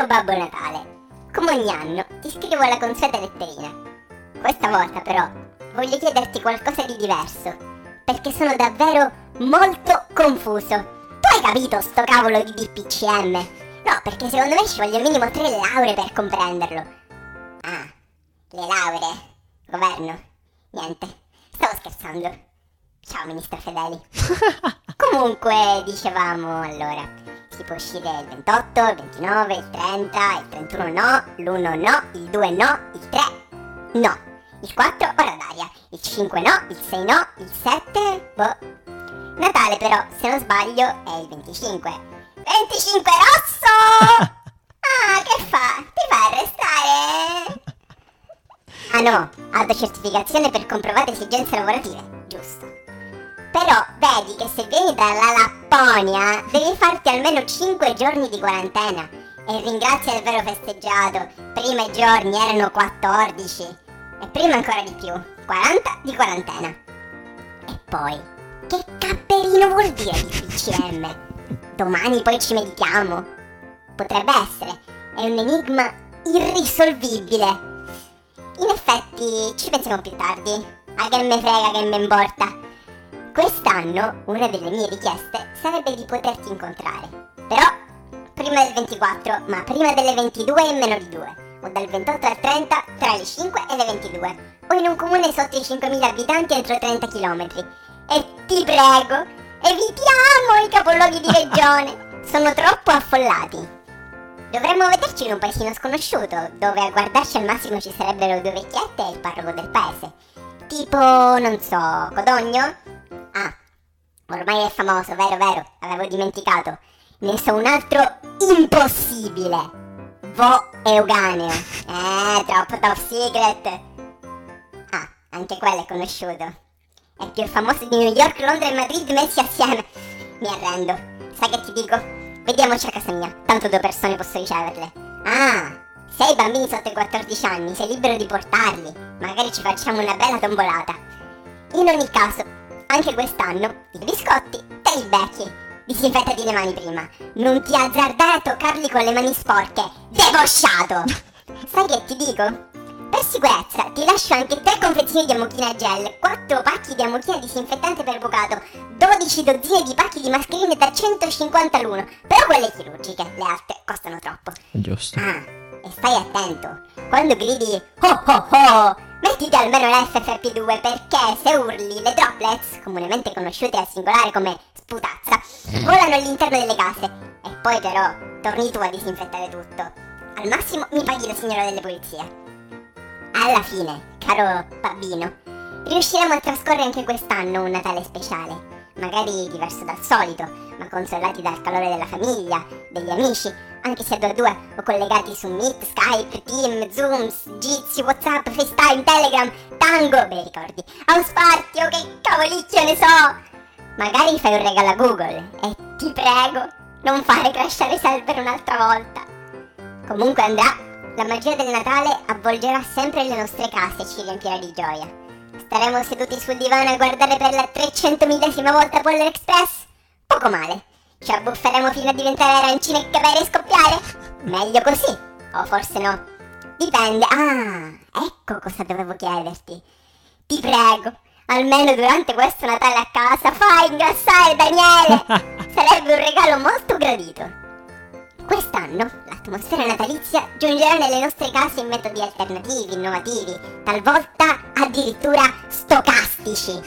Caro Babbo Natale, come ogni anno ti scrivo la consueta letterina. Questa volta però voglio chiederti qualcosa di diverso, perché sono davvero molto confuso. Tu hai capito sto cavolo di DPCM? No, perché secondo me ci vogliono minimo tre lauree per comprenderlo. Ah, le lauree. Governo. Niente, stavo scherzando. Ciao ministro Fedeli. Comunque, dicevamo allora, si può uscire il 28, il 29, il 30, il 31 no, l'1 no, il 2 no, il 3 no, il 4 ora d'aria, il 5 no, il 6 no, il 7 boh. Natale però, se non sbaglio, è il 25. 25 rosso! Ah, che fa? Ti fa arrestare? Ah no, autocertificazione per comprovate esigenze lavorative, giusto. Però vedi che se vieni dalla Lapponia devi farti almeno 5 giorni di quarantena. E ringrazia il vero festeggiato, prima i giorni erano 14 e prima ancora di più, 40 di quarantena. E poi, che capperino vuol dire di PCM? Domani poi ci meditiamo. Potrebbe essere, è un enigma irrisolvibile. In effetti, ci pensiamo più tardi. A che me frega che me importa. Quest'anno una delle mie richieste sarebbe di poterti incontrare. Però prima del 24, ma prima delle 22 e meno di 2. O dal 28 al 30 tra le 5 e le 22. O in un comune sotto i 5.000 abitanti entro 30 km. E ti prego, evitiamo i capoluoghi di regione. Sono troppo affollati. Dovremmo vederci in un paesino sconosciuto, dove a guardarci al massimo ci sarebbero due vecchiette e il parroco del paese. Tipo, non so, Codogno? Ah, ormai è famoso, vero, vero, avevo dimenticato. Ne so un altro impossibile. Vo Euganeo. Eh, troppo top secret. Ah, anche quello è conosciuto. È più famoso di New York, Londra e Madrid messi assieme. Mi arrendo. Sai che ti dico? Vediamoci a casa mia, tanto due persone posso riceverle. Ah, se hai bambini sotto i 14 anni, sei libero di portarli. Magari ci facciamo una bella tombolata. In ogni caso, anche quest'anno, i biscotti te li becchi. Disinfettati le mani prima. Non ti azzardare a toccarli con le mani sporche. Debosciato! Sai che ti dico? Per sicurezza ti lascio anche 3 confezioni di amochina gel, 4 pacchi di amochina disinfettante per bucato, 12 dozzine di pacchi di mascherine da 150 l'uno, però quelle chirurgiche, le altre costano troppo. Giusto. Ah, e stai attento, quando gridi oh oh oh, mettiti almeno l'FFP2 perché se urli le droplets, comunemente conosciute al singolare come sputazza, volano all'interno delle case. E poi però torni tu a disinfettare tutto. Al massimo mi paghi la signora delle pulizie. Alla fine, caro Babbino, riusciremo a trascorrere anche quest'anno un Natale speciale. Magari diverso dal solito, ma consolati dal calore della famiglia, degli amici, anche se a due a due o collegati su Meet, Skype, Team, Zooms, Jitsi, Whatsapp, FaceTime, Telegram, Tango, bei ricordi, House Party o che cavolicchio ne so! Magari fai un regalo a Google e ti prego, non fare crashare server un'altra volta. Comunque andrà la magia del Natale avvolgerà sempre le nostre case e ci riempirà di gioia. Staremo seduti sul divano a guardare per la 300 millesima volta Polar Express? Poco male. Ci abbufferemo fino a diventare arancine e capire e scoppiare? Meglio così. O forse no. Dipende. Ah, ecco cosa dovevo chiederti. Ti prego, almeno durante questo Natale a casa, fai ingrassare Daniele! Sarebbe un regalo molto gradito. Quest'anno l'atmosfera natalizia giungerà nelle nostre case in metodi alternativi, innovativi, talvolta addirittura stocastici.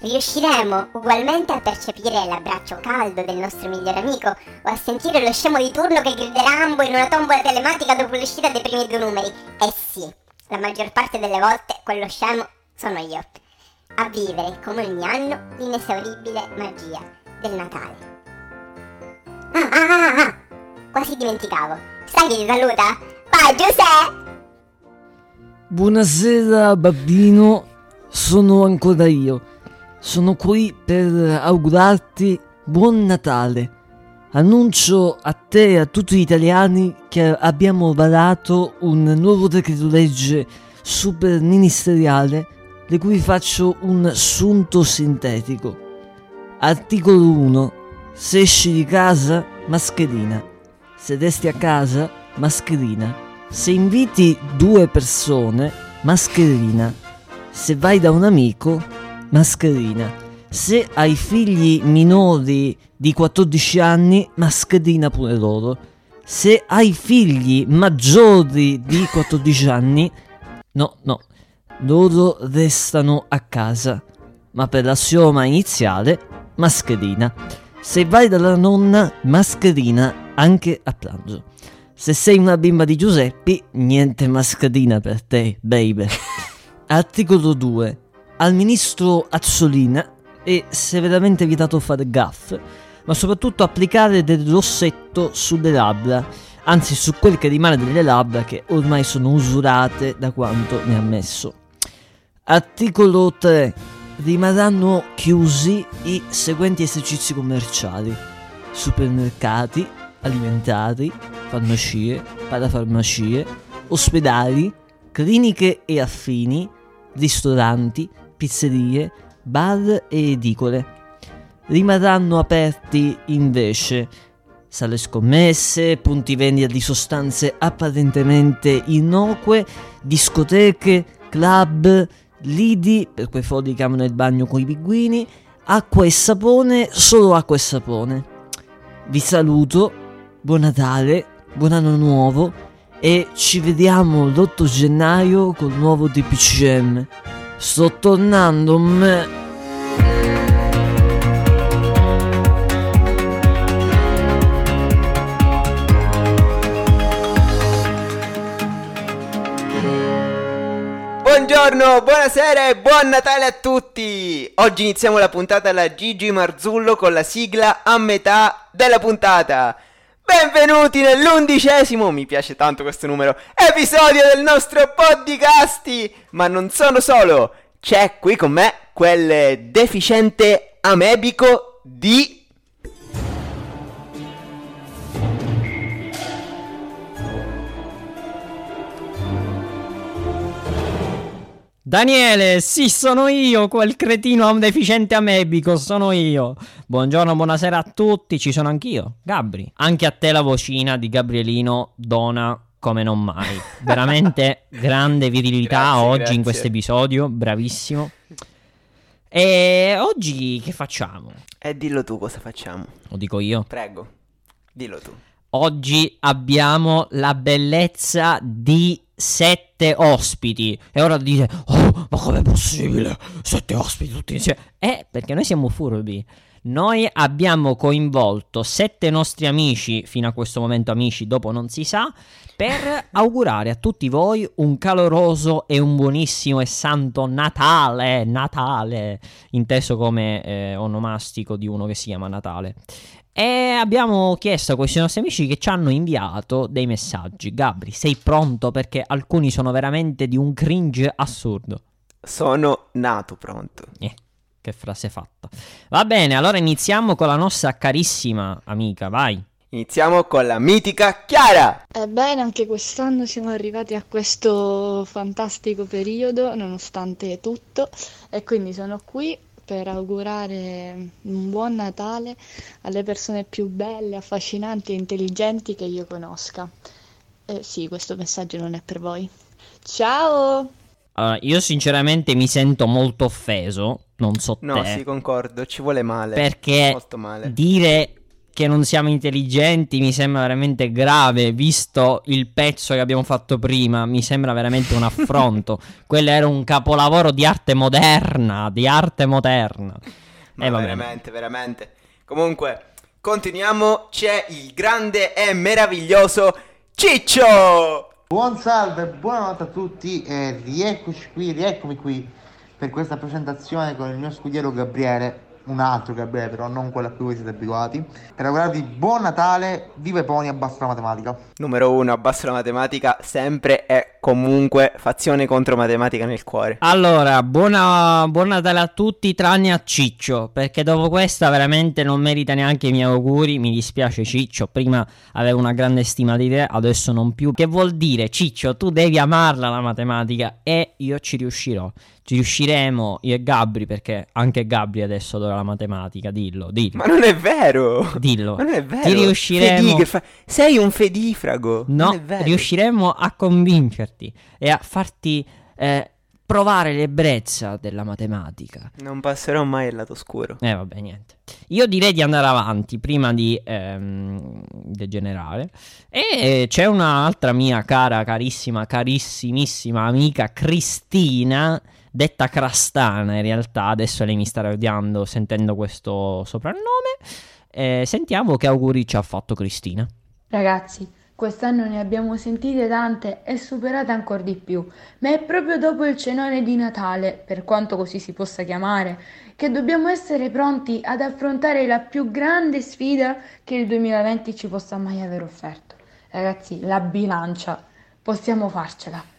Riusciremo ugualmente a percepire l'abbraccio caldo del nostro migliore amico o a sentire lo scemo di turno che griderà ambo in una tombola telematica dopo l'uscita dei primi due numeri. Eh sì, la maggior parte delle volte quello scemo sono io. A vivere come ogni anno l'inesauribile magia del Natale. Ah, ah, ah, ah! Quasi dimenticavo. Sai chi ti saluta? Vai Giuseppe! Buonasera bambino, sono ancora io. Sono qui per augurarti buon Natale. Annuncio a te e a tutti gli italiani che abbiamo varato un nuovo decreto legge super ministeriale di cui faccio un assunto sintetico. Articolo 1. Se esci di casa, mascherina. Se resti a casa, mascherina. Se inviti due persone, mascherina. Se vai da un amico, mascherina. Se hai figli minori di 14 anni, mascherina pure loro. Se hai figli maggiori di 14 anni, no, no, loro restano a casa. Ma per l'assioma iniziale, mascherina. Se vai dalla nonna, mascherina anche a pranzo. Se sei una bimba di Giuseppi, niente mascherina per te, baby. Articolo 2. Al ministro Azzolina è severamente vietato fare gaff, ma soprattutto applicare del rossetto sulle labbra, anzi su quel che rimane delle labbra che ormai sono usurate da quanto ne ha messo. Articolo 3. Rimarranno chiusi i seguenti esercizi commerciali: supermercati, alimentari, farmacie, parafarmacie, ospedali, cliniche e affini, ristoranti, pizzerie, bar e edicole. Rimarranno aperti invece sale scommesse, punti vendita di sostanze apparentemente innocue, discoteche, club, lidi per quei fodi che amano il bagno con i pinguini, acqua e sapone, solo acqua e sapone. Vi saluto, buon Natale, buon anno nuovo e ci vediamo l'8 gennaio col nuovo DPCM. Sto tornando, me. Buongiorno, buonasera e buon Natale a tutti! Oggi iniziamo la puntata alla Gigi Marzullo con la sigla a metà della puntata. Benvenuti nell'undicesimo, mi piace tanto questo numero, episodio del nostro podcast! Ma non sono solo, c'è qui con me quel deficiente amebico di... Daniele, sì, sono io, quel cretino deficiente amebico, sono io. Buongiorno, buonasera a tutti, ci sono anch'io, Gabri. Anche a te la vocina di Gabrielino dona come non mai. Veramente grande virilità Grazie, oggi grazie. in questo episodio, bravissimo. E oggi che facciamo? E dillo tu cosa facciamo. Lo dico io. Prego, dillo tu. Oggi abbiamo la bellezza di sette ospiti. E ora dite, oh, ma com'è possibile? Sette ospiti tutti insieme. Eh, perché noi siamo furbi. Noi abbiamo coinvolto sette nostri amici, fino a questo momento amici, dopo non si sa, per augurare a tutti voi un caloroso e un buonissimo e santo Natale. Natale, inteso come eh, onomastico di uno che si chiama Natale. E abbiamo chiesto a questi nostri amici che ci hanno inviato dei messaggi. Gabri, sei pronto? Perché alcuni sono veramente di un cringe assurdo. Sono nato pronto. Eh, che frase fatta. Va bene, allora iniziamo con la nostra carissima amica, vai. Iniziamo con la mitica Chiara. Ebbene, anche quest'anno siamo arrivati a questo fantastico periodo, nonostante tutto, e quindi sono qui per augurare un buon Natale alle persone più belle, affascinanti e intelligenti che io conosca. Eh, sì, questo messaggio non è per voi. Ciao! Allora, io sinceramente mi sento molto offeso, non so No, te, sì, concordo, ci vuole male. perché Molto male. dire che non siamo intelligenti mi sembra veramente grave, visto il pezzo che abbiamo fatto prima, mi sembra veramente un affronto. Quello era un capolavoro di arte moderna, di arte moderna. Ma Eh, va bene. veramente, veramente. Comunque, continuiamo. C'è il grande e meraviglioso Ciccio. Buon salve, buonanotte a tutti e rieccoci qui, rieccomi qui per questa presentazione con il mio scudiero Gabriele, un altro Gabriele però, non quello a cui voi siete abituati, per augurarvi buon Natale, viva i poni, abbassa la matematica. Numero uno, abbasso la matematica, sempre e comunque fazione contro matematica nel cuore. Allora, buona, buon Natale a tutti tranne a Ciccio, perché dopo questa veramente non merita neanche i miei auguri, mi dispiace Ciccio, prima avevo una grande stima di te, adesso non più. Che vuol dire Ciccio, tu devi amarla la matematica e io ci riuscirò. Ci riusciremo io e Gabri, perché anche Gabri adesso adora la matematica, dillo, dillo. Ma non è vero! Dillo. Ma non è vero! Ti riusciremo. Fedigra- sei un fedifrago! No, è vero. riusciremo a convincerti e a farti eh, provare l'ebbrezza della matematica. Non passerò mai al lato scuro. Eh vabbè, niente. Io direi di andare avanti prima di ehm, degenerare. E c'è un'altra mia cara, carissima, carissimissima amica Cristina, detta Crastana in realtà. Adesso lei mi starà odiando sentendo questo soprannome. Eh, sentiamo che auguri ci ha fatto Cristina. Ragazzi, quest'anno ne abbiamo sentite tante e superate ancora di più, ma è proprio dopo il cenone di Natale, per quanto così si possa chiamare, che dobbiamo essere pronti ad affrontare la più grande sfida che il 2020 ci possa mai aver offerto. Ragazzi, la bilancia, possiamo farcela.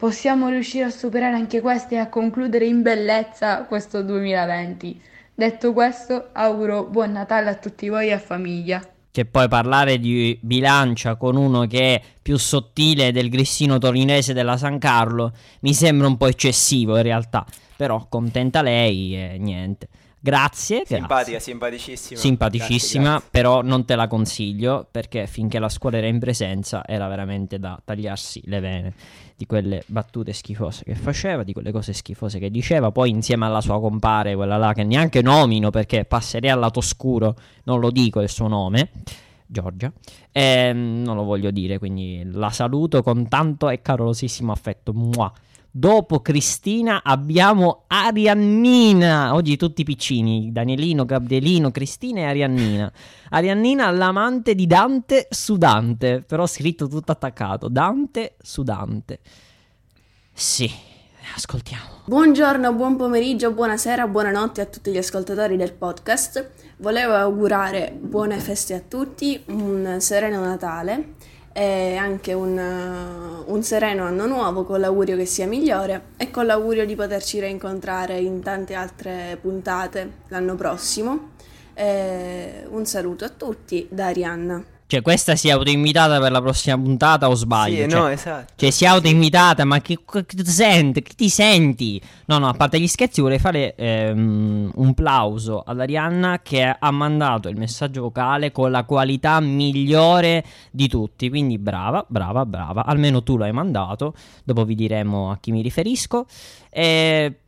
Possiamo riuscire a superare anche questa e a concludere in bellezza questo 2020. Detto questo, auguro buon Natale a tutti voi e a famiglia. Che poi parlare di bilancia con uno che è più sottile del grissino torinese della San Carlo mi sembra un po' eccessivo in realtà. Però contenta lei e niente. Grazie. Simpatica, grazie. simpaticissima. Simpaticissima, Grazie, grazie. però non te la consiglio perché finché la scuola era in presenza era veramente da tagliarsi le vene di quelle battute schifose che faceva, di quelle cose schifose che diceva. Poi insieme alla sua compare, quella là che neanche nomino perché passerei al lato scuro, non lo dico il suo nome. Giorgia, Ehm, non lo voglio dire, quindi la saluto con tanto e calorosissimo affetto. Mua. Dopo Cristina abbiamo Ariannina. Oggi tutti piccini: Danielino, Gabrielino, Cristina e Ariannina. Ariannina, l'amante di Dante su Dante. Però scritto tutto attaccato: Dante su Dante. Sì, ascoltiamo. Buongiorno, buon pomeriggio, buonasera, buonanotte a tutti gli ascoltatori del podcast. Volevo augurare buone feste a tutti, un sereno Natale e anche un, uh, un sereno anno nuovo con l'augurio che sia migliore e con l'augurio di poterci rincontrare in tante altre puntate l'anno prossimo. E un saluto a tutti da Arianna. Cioè, questa si è autoinvitata per la prossima puntata o sbaglio? Sì, Cioè, no, esatto. Cioè, si è autoinvitata, ma che, che ti senti? Che ti senti? No, no, a parte gli scherzi, vorrei fare ehm, un plauso ad Arianna che ha mandato il messaggio vocale con la qualità migliore di tutti. Quindi brava, brava, brava. Almeno tu l'hai mandato. Dopo vi diremo a chi mi riferisco. E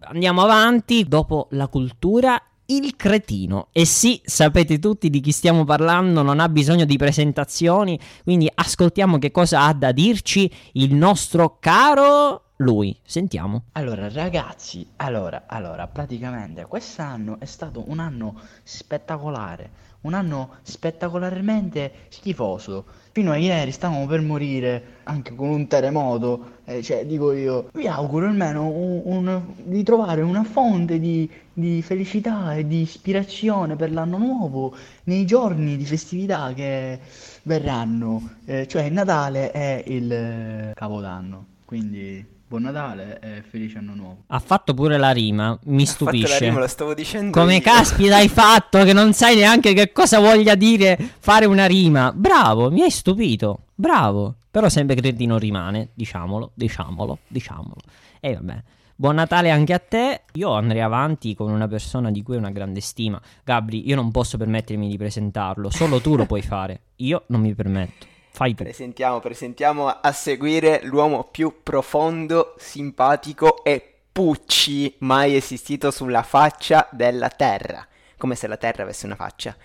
andiamo avanti. Dopo la cultura il cretino. E sì, sapete tutti di chi stiamo parlando, non ha bisogno di presentazioni, quindi ascoltiamo che cosa ha da dirci il nostro caro lui. Sentiamo. Allora, ragazzi, allora, allora, praticamente quest'anno è stato un anno spettacolare, un anno spettacolarmente schifoso. Fino a ieri stavamo per morire, anche con un terremoto, eh, cioè, dico io, vi auguro almeno un- un- di trovare una fonte di, di felicità e di ispirazione per l'anno nuovo nei giorni di festività che verranno, eh, cioè Natale e il eh, Capodanno. Quindi buon Natale e felice anno nuovo. Ha fatto pure la rima, mi Ha fatto la stupisce. rima, lo stavo dicendo Come io. caspita hai fatto che non sai neanche che cosa voglia dire fare una rima. Bravo, mi hai stupito. Bravo. Però sempre cretino rimane, diciamolo, diciamolo, diciamolo. E vabbè. Buon Natale anche a te. Io andrei avanti con una persona di cui ho una grande stima. Gabri, io non posso permettermi di presentarlo, solo tu lo puoi fare. Io non mi permetto. Fai tu. Presentiamo, presentiamo a seguire l'uomo più profondo, simpatico e pucci mai esistito sulla faccia della Terra. Come se la Terra avesse una faccia.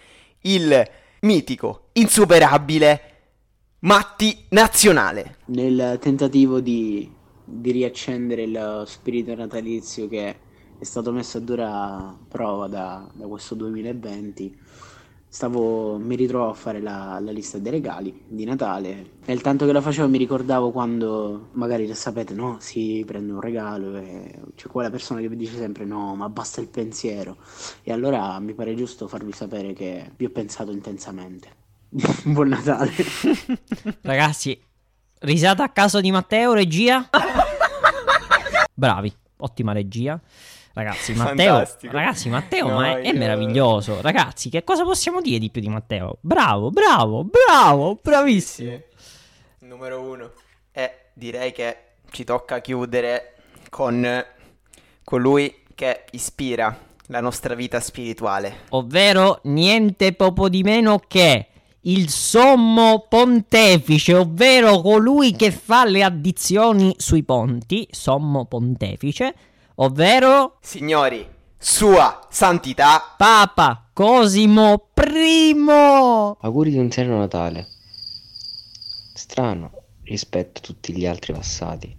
Il mitico, insuperabile Matti Nazionale. nel tentativo di, di riaccendere lo spirito natalizio che è stato messo a dura prova da, da questo 2020, stavo, mi ritrovo a fare la, la lista dei regali di Natale e il tanto che la facevo mi ricordavo quando magari sapete no, si prende un regalo e c'è quella persona che vi dice sempre no, ma basta il pensiero e allora mi pare giusto farvi sapere che vi ho pensato intensamente. Buon Natale! Ragazzi, risata a caso di Matteo, regia? Bravi, ottima regia. Ragazzi, Matteo, Fantastico. ragazzi, Matteo No, ma è, è io- meraviglioso. Ragazzi, che cosa possiamo dire di più di Matteo? Bravo, bravo, bravo, bravissimo. Numero uno. E direi che ci tocca chiudere con colui che ispira la nostra vita spirituale. ovvero niente poco di meno che il sommo pontefice, ovvero colui che fa le addizioni sui ponti, sommo pontefice, ovvero Signori, Sua Santità Papa Cosimo I. Auguri di un sereno Natale. Strano rispetto a tutti gli altri passati.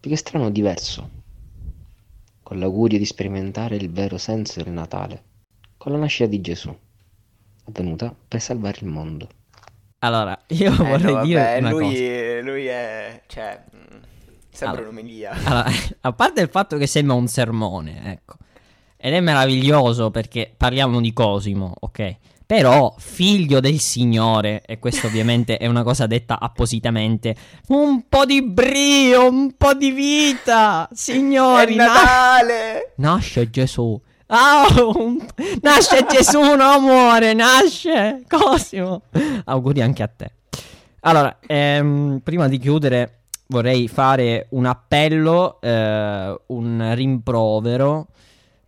Più che strano diverso. Con l'augurio di sperimentare il vero senso del Natale. Con la nascita di Gesù. Avvenuta per salvare il mondo. Allora, io Eh, vorrei no, dire vabbè, una lui, cosa. lui è... cioè... Sembra Allora. un'omelia. Allora, a parte il fatto che sembra un sermone, ecco. Ed è meraviglioso perché parliamo di Cosimo, ok? Però, figlio del Signore, e questo ovviamente è una cosa detta appositamente, un po' di brio, un po' di vita, signori. È na- Natale! nasce Gesù. Un- nasce Gesù, no muore, nasce Cosimo. Auguri anche a te. Allora, ehm, prima di chiudere vorrei fare un appello, eh, un rimprovero,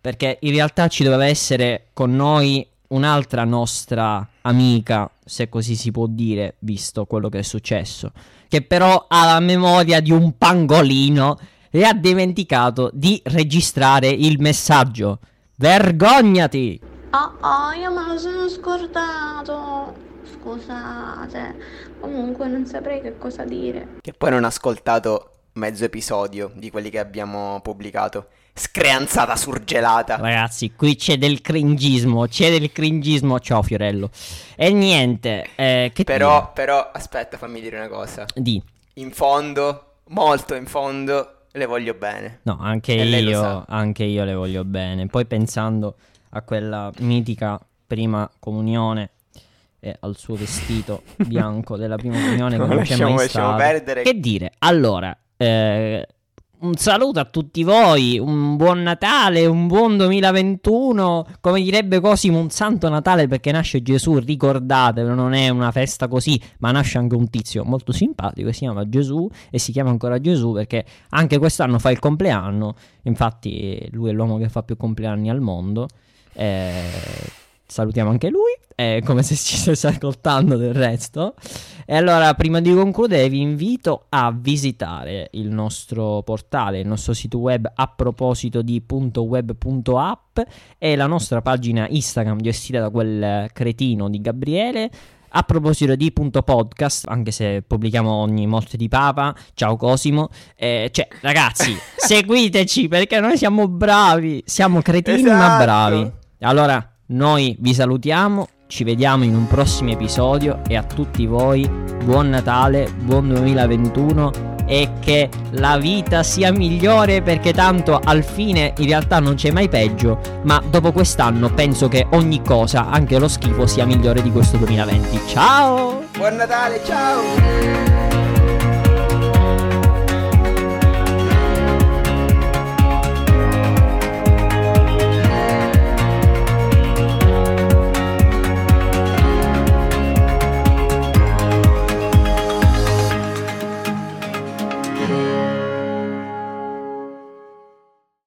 perché in realtà ci doveva essere con noi un'altra nostra amica, se così si può dire, visto quello che è successo, che però ha la memoria di un pangolino e ha dimenticato di registrare il messaggio. Vergognati! Oh oh, io me lo sono scordato. Scusate. Comunque non saprei che cosa dire. Che poi non ha ascoltato mezzo episodio di quelli che abbiamo pubblicato. Screanzata surgelata. Ragazzi, qui c'è del cringismo, c'è del cringismo. Ciao Fiorello. E niente, eh, che Però, però, aspetta, fammi dire una cosa. dire? Di. In fondo, molto in fondo, le voglio bene. No, anche E io, anche io le voglio bene. Poi pensando a quella mitica prima comunione e al suo vestito bianco della prima comunione che No, non c'è lasciamo- mai lasciamo perdere. Che dire? Allora, eh, un saluto a tutti voi, un buon Natale, un buon 2021. Come direbbe Cosimo, un santo Natale perché nasce Gesù. Ricordatevelo, non è una festa così, ma nasce anche un tizio molto simpatico che si chiama Gesù e si chiama ancora Gesù perché anche quest'anno fa il compleanno. Infatti, lui è l'uomo che fa più compleanni al mondo. Eh, salutiamo anche lui. eh, come se ci stesse ascoltando del resto. E allora, prima di concludere, vi invito a visitare il nostro portale, il nostro sito web a proposito di .web.app e la nostra pagina Instagram gestita da quel cretino di Gabriele. A proposito di punto podcast, anche se pubblichiamo ogni morte di Papa, ciao Cosimo. Eh, cioè, ragazzi, seguiteci perché noi siamo bravi, siamo cretini ma Esatto. bravi. Allora, noi vi salutiamo, ci vediamo in un prossimo episodio e a tutti voi buon Natale, buon 2021 e che la vita sia migliore perché tanto al fine in realtà non c'è mai peggio, ma dopo quest'anno penso che ogni cosa, anche lo schifo, sia migliore di questo 2020. Ciao! Buon Natale, ciao!